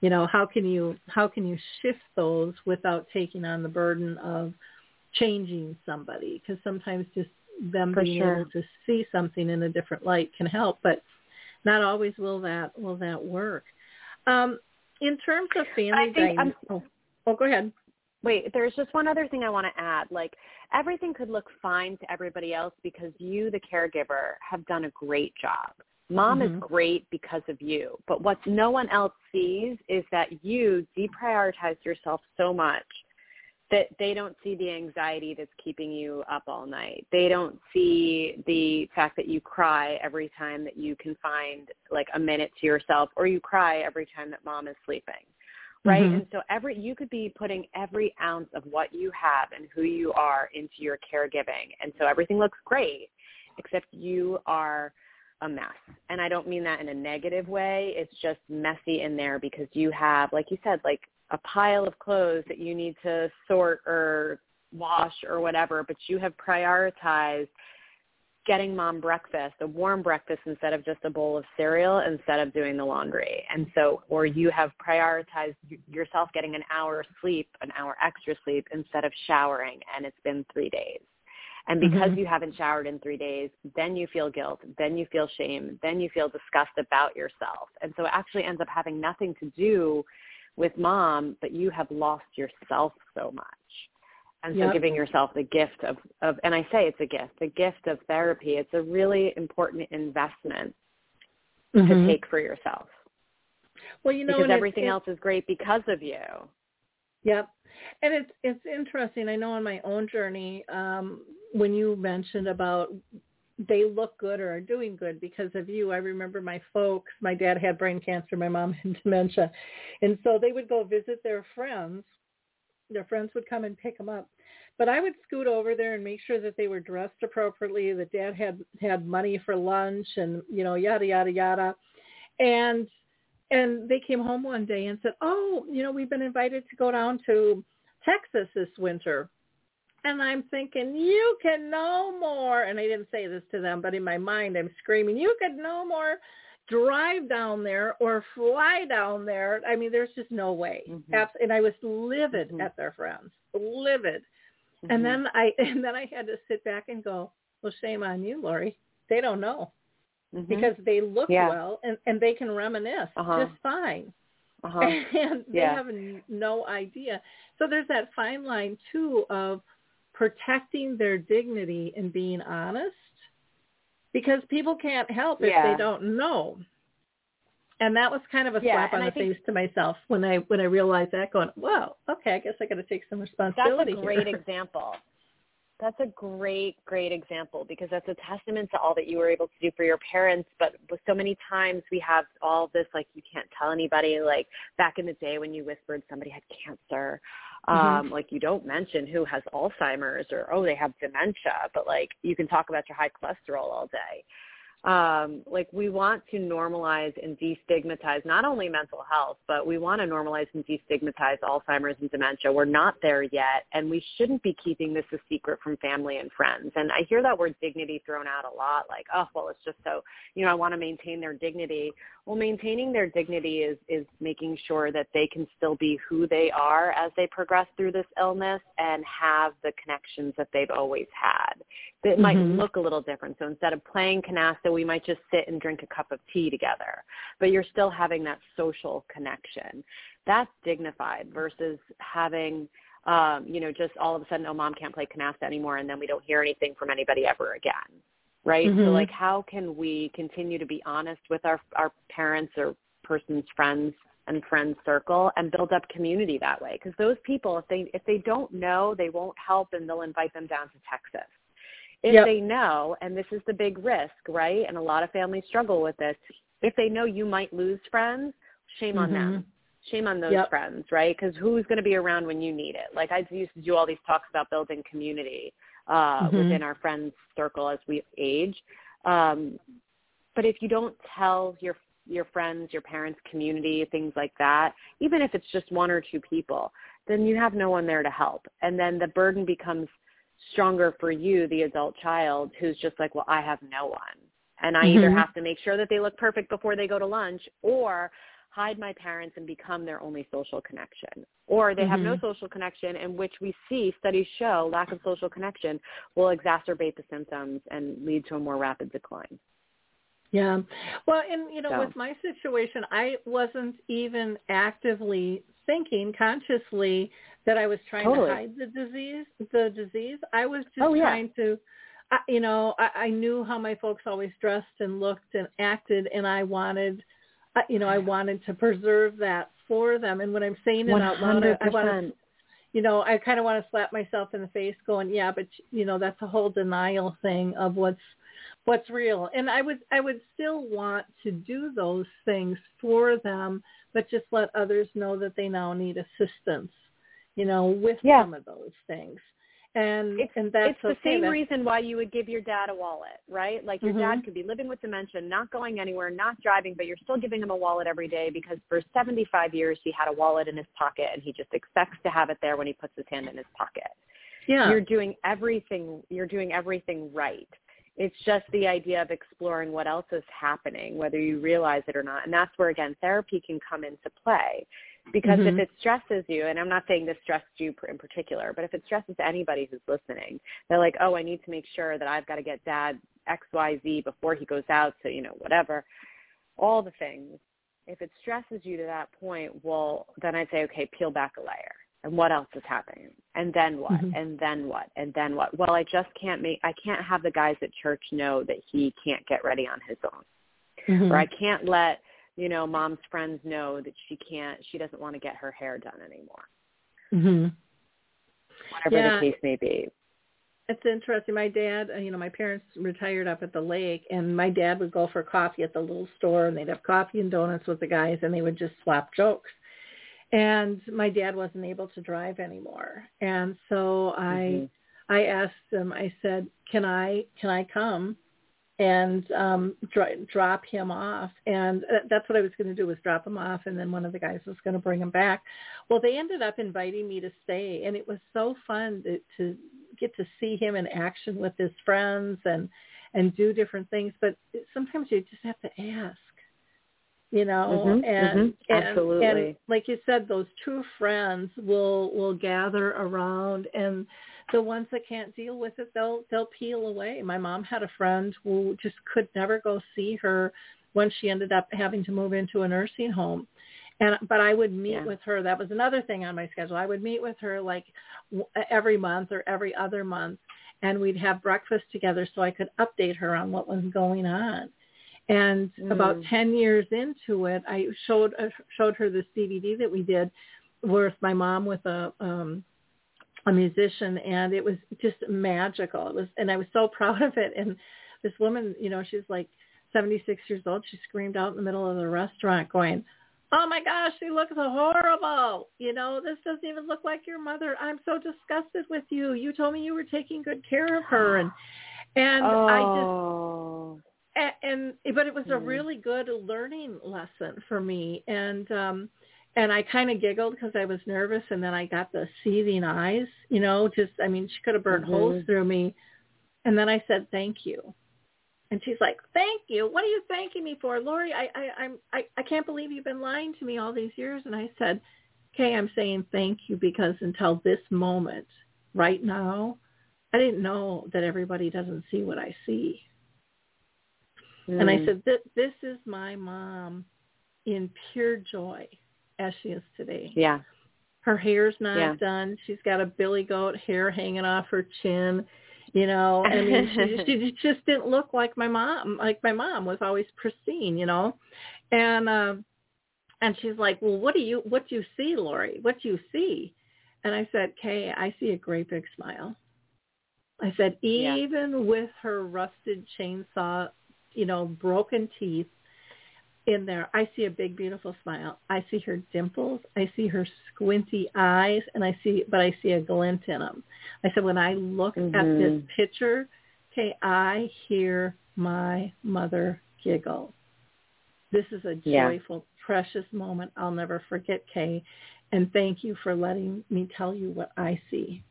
you know how can you how can you shift those without taking on the burden of changing somebody? Because sometimes just them For being sure. able to see something in a different light can help but not always will that will that work. Um in terms of family I think I'm- dynamics oh, oh go ahead Wait, there's just one other thing I want to add. Like everything could look fine to everybody else because you, the caregiver, have done a great job. Mom Mhm. is great because of you. But what no one else sees is that you deprioritized yourself so much that they don't see the anxiety that's keeping you up all night. They don't see the fact that you cry every time that you can find like a minute to yourself or you cry every time that mom is sleeping right? Mhm. And so every you could be putting every ounce of what you have and who you are into your caregiving, and so everything looks great, except you are a mess. And I don't mean that in a negative way. It's just messy in there because you have, like you said, like a pile of clothes that you need to sort or wash or whatever, but you have prioritized getting mom breakfast, a warm breakfast instead of just a bowl of cereal instead of doing the laundry. And so, or you have prioritized yourself getting an hour of sleep, an hour extra sleep instead of showering and it's been three days. And because Mhm. you haven't showered in three days, then you feel guilt, then you feel shame, then you feel disgust about yourself. And so it actually ends up having nothing to do with mom, but you have lost yourself so much. And so Yep. giving yourself the gift of, of, and I say it's a gift, the gift of therapy, it's a really important investment to Mhm. take for yourself. well you know because it- everything it- else is great because of you. Yep. And it's it's interesting. I know on my own journey, um, when you mentioned about they look good or are doing good because of you. I remember my folks, my dad had brain cancer, my mom had dementia. And so they would go visit their friends. Their friends would come and pick them up. But I would scoot over there and make sure that they were dressed appropriately, that dad had had money for lunch and, you know, yada yada yada. And and they came home one day and said, "Oh, you know, we've been invited to go down to Texas this winter." And I'm thinking, "You can no more." And I didn't say this to them, but in my mind, I'm screaming, "You could no more drive down there or fly down there." I mean, there's just no way. Mhm. And I was livid Mhm. at their friends, livid. Mhm. And then I and then I had to sit back and go, "Well, shame on you, Lori. They don't know." Mhm. because they look Yeah. well and, and they can reminisce Uh-huh. just fine. uh-huh. And they Yeah. have no idea. So there's that fine line too of protecting their dignity and being honest because people can't help if Yeah. they don't know. And that was kind of a Yeah, slap on the think- face to myself when I when I realized that going, well, okay, I guess I got to take some responsibility. That's a great here. example. That's a great, great example because that's a testament to all that you were able to do for your parents. But so many times we have all this like you can't tell anybody. Like back in the day when you whispered somebody had cancer, mm-hmm. um, like you don't mention who has Alzheimer's or oh they have dementia, but like you can talk about your high cholesterol all day um, like we want to normalize and destigmatize not only mental health, but we want to normalize and destigmatize Alzheimer's and dementia. We're not there yet, and we shouldn't be keeping this a secret from family and friends. And I hear that word dignity thrown out a lot, like, oh, well, it's just so, you know, I want to maintain their dignity. Well, maintaining their dignity is is making sure that they can still be who they are as they progress through this illness and have the connections that they've always had. It mm-hmm. might look a little different. So instead of playing canasta, we might just sit and drink a cup of tea together. But you're still having that social connection. That's dignified versus having um, you know, just all of a sudden, oh, mom can't play canasta anymore, and then we don't hear anything from anybody ever again right? Mm-hmm. So like how can we continue to be honest with our our parents or person's friends and friend circle and build up community that way because those people if they if they don't know they won't help and they'll invite them down to Texas. If yep. they know and this is the big risk, right? And a lot of families struggle with this. If they know you might lose friends, shame on mm-hmm. them. Shame on those yep. friends, right? Because who's going to be around when you need it? Like I used to do all these talks about building community uh, mm-hmm. within our friends circle as we age. Um, but if you don't tell your your friends, your parents, community, things like that, even if it's just one or two people, then you have no one there to help. And then the burden becomes stronger for you, the adult child, who's just like, well, I have no one. And I mm-hmm. either have to make sure that they look perfect before they go to lunch or hide my parents and become their only social connection. Or they mm-hmm. have no mm-hmm. social connection in which we see studies show lack of social connection will exacerbate the symptoms and lead to a more rapid decline. Yeah. Well, and you know, so. with my situation, I wasn't even actively thinking consciously that I was trying totally. to hide the disease. The disease. I was just oh, yeah. trying to I, you know, I, I knew how my folks always dressed and looked and acted, and I wanted you know, I wanted to preserve that for them. And when I'm saying it 100%. out loud, I, I want to, you know, I kind of want to slap myself in the face, going, yeah, but you know, that's a whole denial thing of what's what's real. And I would I would still want to do those things for them, but just let others know that they now need assistance, you know, with yeah. some of those things and it's, and that's it's the okay. same that's, reason why you would give your dad a wallet, right? Like your mm-hmm. dad could be living with dementia, not going anywhere, not driving, but you're still giving him a wallet every day because for 75 years he had a wallet in his pocket and he just expects to have it there when he puts his hand in his pocket. Yeah. You're doing everything you're doing everything right. It's just the idea of exploring what else is happening, whether you realize it or not. And that's where again therapy can come into play because mm-hmm. if it stresses you, and I'm not saying this stressed you in particular, but if it stresses anybody who's listening, they're like, oh, I need to make sure that I've got to get dad X, Y, Z before he goes out to, you know, whatever, all the things. If it stresses you to that point, well, then I'd say, okay, peel back a layer. And what else is happening? And then what? Mm-hmm. And then what? And then what? Well, I just can't make, I can't have the guys at church know that he can't get ready on his own. Mm-hmm. Or I can't let you know, mom's friends know that she can't, she doesn't want to get her hair done anymore. Mhm. Whatever yeah. the case may be. It's interesting. My dad, uh, you know, my parents retired up at the lake, and my dad would go for coffee at the little store, and they'd have coffee and donuts with the guys, and they would just swap jokes. And my dad wasn't able to drive anymore, and so I, mm-hmm. I asked him. I said, "Can I, can I come and um dr- drop him off and uh, that's what I was going to do was drop him off and then one of the guys was going to bring him back. Well, they ended up inviting me to stay and it was so fun to, to get to see him in action with his friends and and do different things, but sometimes you just have to ask. You know, mm-hmm, and, mm-hmm, and absolutely. and like you said, those true friends will will gather around and the ones that can't deal with it, they'll they'll peel away. My mom had a friend who just could never go see her when she ended up having to move into a nursing home. And but I would meet yeah. with her. That was another thing on my schedule. I would meet with her like every month or every other month, and we'd have breakfast together so I could update her on what was going on. And mm. about ten years into it, I showed uh, showed her this DVD that we did with my mom with a um a musician and it was just magical. It was and I was so proud of it and this woman, you know, she's like 76 years old. She screamed out in the middle of the restaurant going, "Oh my gosh, she looks horrible. You know, this doesn't even look like your mother. I'm so disgusted with you. You told me you were taking good care of her and and oh. I just and, and but it was a really good learning lesson for me and um and I kind of giggled because I was nervous and then I got the seething eyes, you know, just I mean she could have burned mm-hmm. holes through me. And then I said thank you. And she's like, "Thank you. What are you thanking me for, Lori? I I I'm I, I can't believe you've been lying to me all these years." And I said, "Okay, I'm saying thank you because until this moment, right now, I didn't know that everybody doesn't see what I see." Mm. And I said, "This is my mom in pure joy as she is today." Yeah. Her hair's not yeah. done. She's got a billy goat hair hanging off her chin you know i mean she, she just didn't look like my mom like my mom was always pristine you know and uh and she's like well what do you what do you see lori what do you see and i said kay i see a great big smile i said even yeah. with her rusted chainsaw you know broken teeth in there. I see a big, beautiful smile. I see her dimples. I see her squinty eyes, and I see, but I see a glint in them. I said, when I look mm-hmm. at this picture, okay, I hear my mother giggle. This is a joyful, yeah. precious moment I'll never forget, Kay. And thank you for letting me tell you what I see.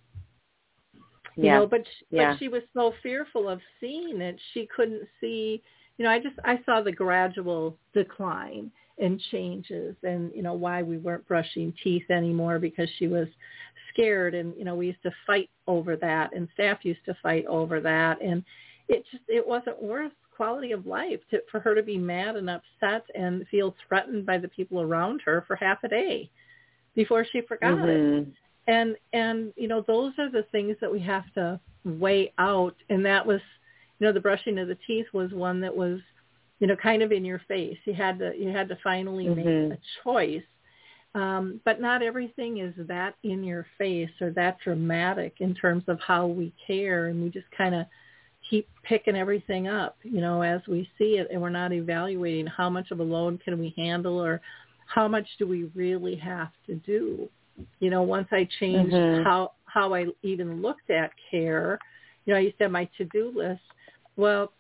You yeah. know, but yeah. but she was so fearful of seeing it, she couldn't see you know, I just I saw the gradual decline and changes and you know why we weren't brushing teeth anymore because she was scared and you know we used to fight over that and staff used to fight over that and it just it wasn't worth quality of life to for her to be mad and upset and feel threatened by the people around her for half a day before she forgot mm-hmm. it and and you know those are the things that we have to weigh out and that was you know, the brushing of the teeth was one that was, you know, kind of in your face. You had to you had to finally mm-hmm. make a choice. Um, but not everything is that in your face or that dramatic in terms of how we care, and we just kind of keep picking everything up, you know, as we see it, and we're not evaluating how much of a load can we handle or how much do we really have to do. You know, once I changed mm-hmm. how how I even looked at care, you know, I used to have my to-do list well,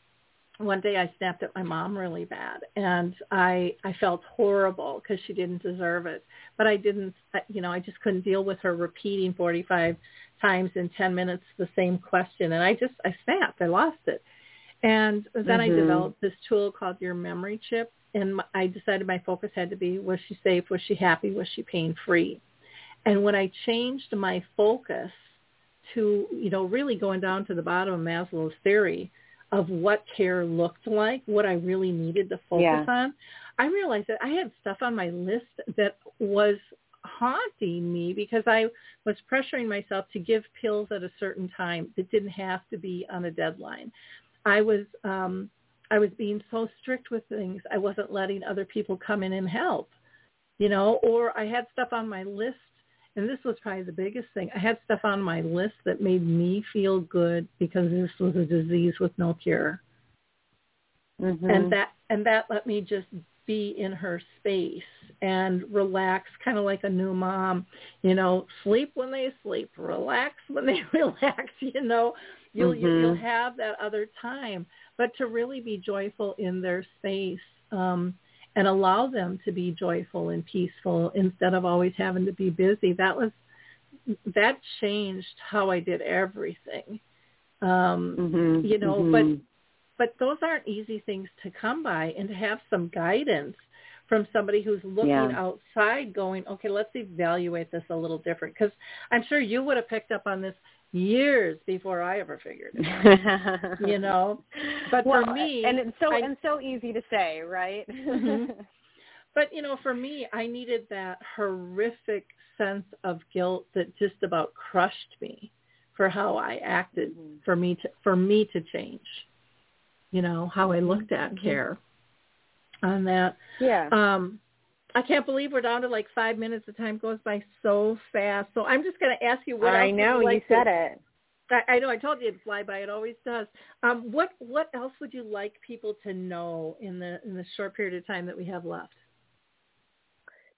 one day I snapped at my mom really bad and I I felt horrible because she didn't deserve it. But I didn't you know, I just couldn't deal with her repeating 45 times in 10 minutes the same question and I just I snapped. I lost it. And then mm-hmm. I developed this tool called your memory chip and I decided my focus had to be was she safe, was she happy, was she pain free? And when I changed my focus to, you know, really going down to the bottom of Maslow's theory, of what care looked like, what I really needed to focus yeah. on, I realized that I had stuff on my list that was haunting me because I was pressuring myself to give pills at a certain time that didn't have to be on a deadline. I was um I was being so strict with things. I wasn't letting other people come in and help. You know, or I had stuff on my list and this was probably the biggest thing. I had stuff on my list that made me feel good because this was a disease with no cure. Mm-hmm. And that and that let me just be in her space and relax kind of like a new mom, you know, sleep when they sleep, relax when they relax, you know. You'll mm-hmm. you'll have that other time, but to really be joyful in their space um and allow them to be joyful and peaceful instead of always having to be busy. That was that changed how I did everything. Um, mm-hmm, you know, mm-hmm. but but those aren't easy things to come by and to have some guidance from somebody who's looking yeah. outside going, okay, let's evaluate this a little different. Because I'm sure you would have picked up on this years before I ever figured it. you know, but well, for me, and it's so I, and so easy to say, right? mm-hmm. But you know, for me, I needed that horrific sense of guilt that just about crushed me for how I acted mm-hmm. for me to for me to change. You know how I looked at mm-hmm. care on that. Yeah. Um, I can't believe we're down to like five minutes. The time goes by so fast. So I'm just going to ask you what I else know you, you like said to, it. I, I know I told you it'd fly by. It always does. Um, what what else would you like people to know in the in the short period of time that we have left?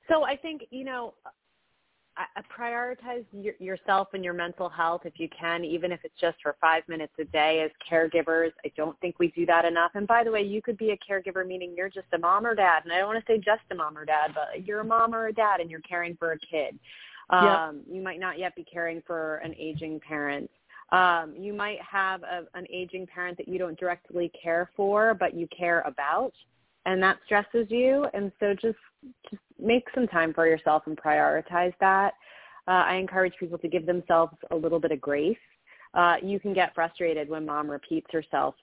So I think you know, I, prioritize your, yourself and your mental health if you can, even if it's just for five minutes a day. As caregivers, I don't think we do that enough. And by the way, you could be a caregiver, meaning you're just a mom or dad, and I don't want to say just a mom or dad, but you're a mom or a dad, and you're caring for a kid. Um, You might not yet be caring for an aging parent. Um, you might have a, an aging parent that you don't directly care for, but you care about, and that stresses you. And so just just make some time for yourself and prioritize that. Uh, I encourage people to give themselves a little bit of grace. Uh, you can get frustrated when mom repeats herself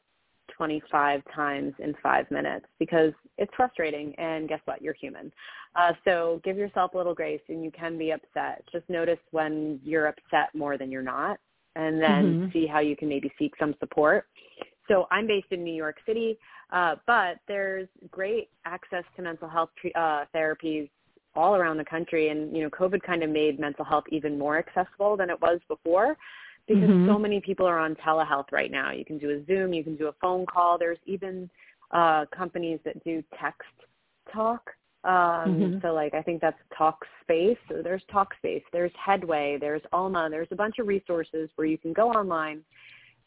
25 times in five minutes because it's frustrating and guess what you're human uh, so give yourself a little grace and you can be upset just notice when you're upset more than you're not and then Mm-hmm. see how you can maybe seek some support so i'm based in new york city uh, but there's great access to mental health tre- uh, therapies all around the country and you know covid kind of made mental health even more accessible than it was before because Mhm. so many people are on telehealth right now. You can do a Zoom, you can do a phone call. There's even uh, companies that do text talk. Um, Mhm. So like I think that's Talkspace. So there's Talkspace, there's Headway, there's Alma. There's a bunch of resources where you can go online,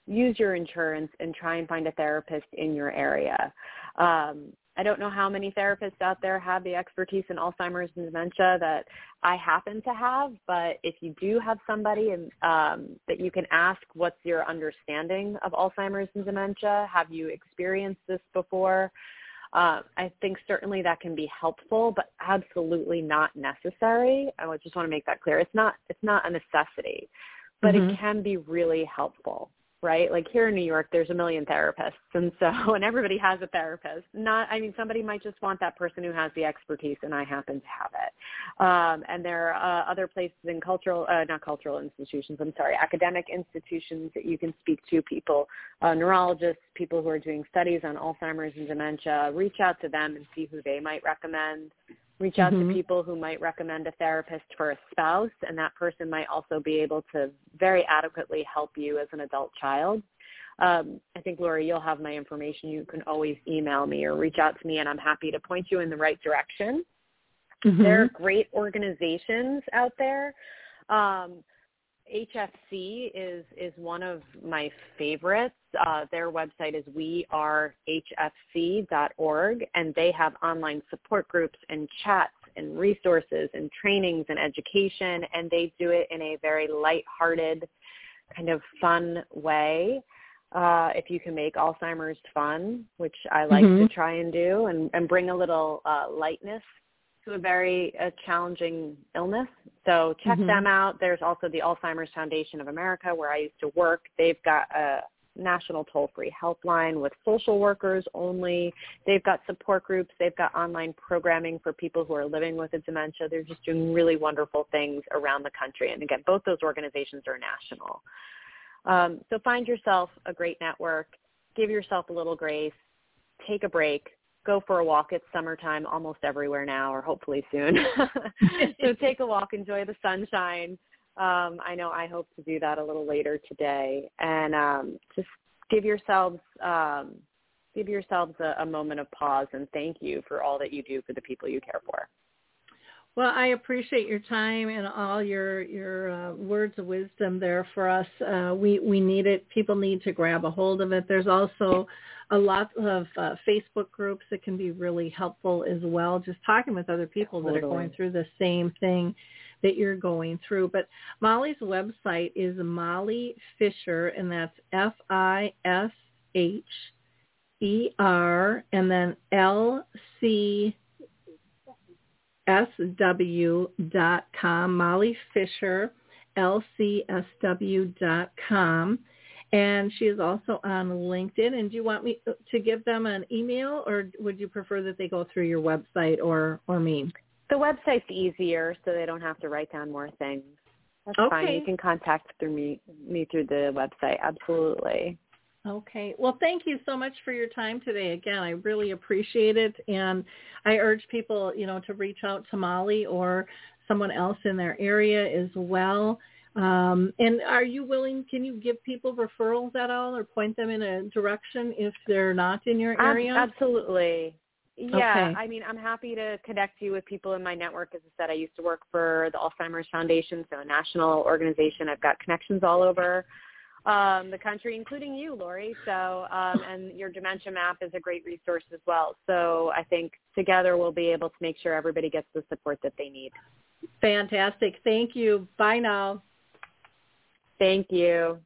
use your insurance, and try and find a therapist in your area. Um, I don't know how many therapists out there have the expertise in Alzheimer's and dementia that I happen to have, but if you do have somebody and, um, that you can ask, what's your understanding of Alzheimer's and dementia? Have you experienced this before? Uh, I think certainly that can be helpful, but absolutely not necessary. I just want to make that clear. It's not it's not a necessity, but Mhm. it can be really helpful right? Like here in New York, there's a million therapists, and so and everybody has a therapist. Not, I mean, somebody might just want that person who has the expertise, and I happen to have it. Um, and there are uh, other places in cultural, uh, not cultural institutions. I'm sorry, academic institutions that you can speak to people, uh, neurologists, people who are doing studies on Alzheimer's and dementia. Reach out to them and see who they might recommend reach out Mhm. to people who might recommend a therapist for a spouse and that person might also be able to very adequately help you as an adult child um, i think lori you'll have my information you can always email me or reach out to me and i'm happy to point you in the right direction Mhm. there are great organizations out there um, HFC is is one of my favorites. Uh, their website is wearehfc.org, and they have online support groups and chats and resources and trainings and education, and they do it in a very light-hearted, kind of fun way. Uh, if you can make Alzheimer's fun, which I like Mhm. to try and do, and, and bring a little uh, lightness to a very uh, challenging illness. So check Mhm. them out. There's also the Alzheimer's Foundation of America where I used to work. They've got a national toll-free helpline with social workers only. They've got support groups. They've got online programming for people who are living with a dementia. They're just doing really wonderful things around the country. And again, both those organizations are national. Um, so find yourself a great network. Give yourself a little grace. Take a break go for a walk. It's summertime almost everywhere now, or hopefully soon. so take a walk, enjoy the sunshine. Um, I know I hope to do that a little later today, and um, just give yourselves um, give yourselves a, a moment of pause and thank you for all that you do for the people you care for. Well, I appreciate your time and all your your uh, words of wisdom there for us. Uh, we we need it. People need to grab a hold of it. There's also a lot of uh, Facebook groups that can be really helpful as well. Just talking with other people that are going through the same thing that you're going through. But Molly's website is Molly Fisher, and that's F I S H E R, and then L C lcsw.com, Molly Fisher, lcsw.com. And she is also on LinkedIn. And do you want me to give them an email or would you prefer that they go through your website or, or me? The website's easier, so they don't have to write down more things. That's fine. You can contact through me me through the website. Absolutely. Okay. Well, thank you so much for your time today. Again, I really appreciate it. And I urge people, you know, to reach out to Molly or someone else in their area as well. Um, and are you willing, can you give people referrals at all or point them in a direction if they're not in your area? Absolutely. Yeah, Okay. I mean, I'm happy to connect you with people in my network. As I said, I used to work for the Alzheimer's Foundation, so a national organization. I've got connections all over um, the country, including you, Lori. So, um, and your dementia map is a great resource as well. So, I think together we'll be able to make sure everybody gets the support that they need. Fantastic. Thank you. Bye now. Thank you.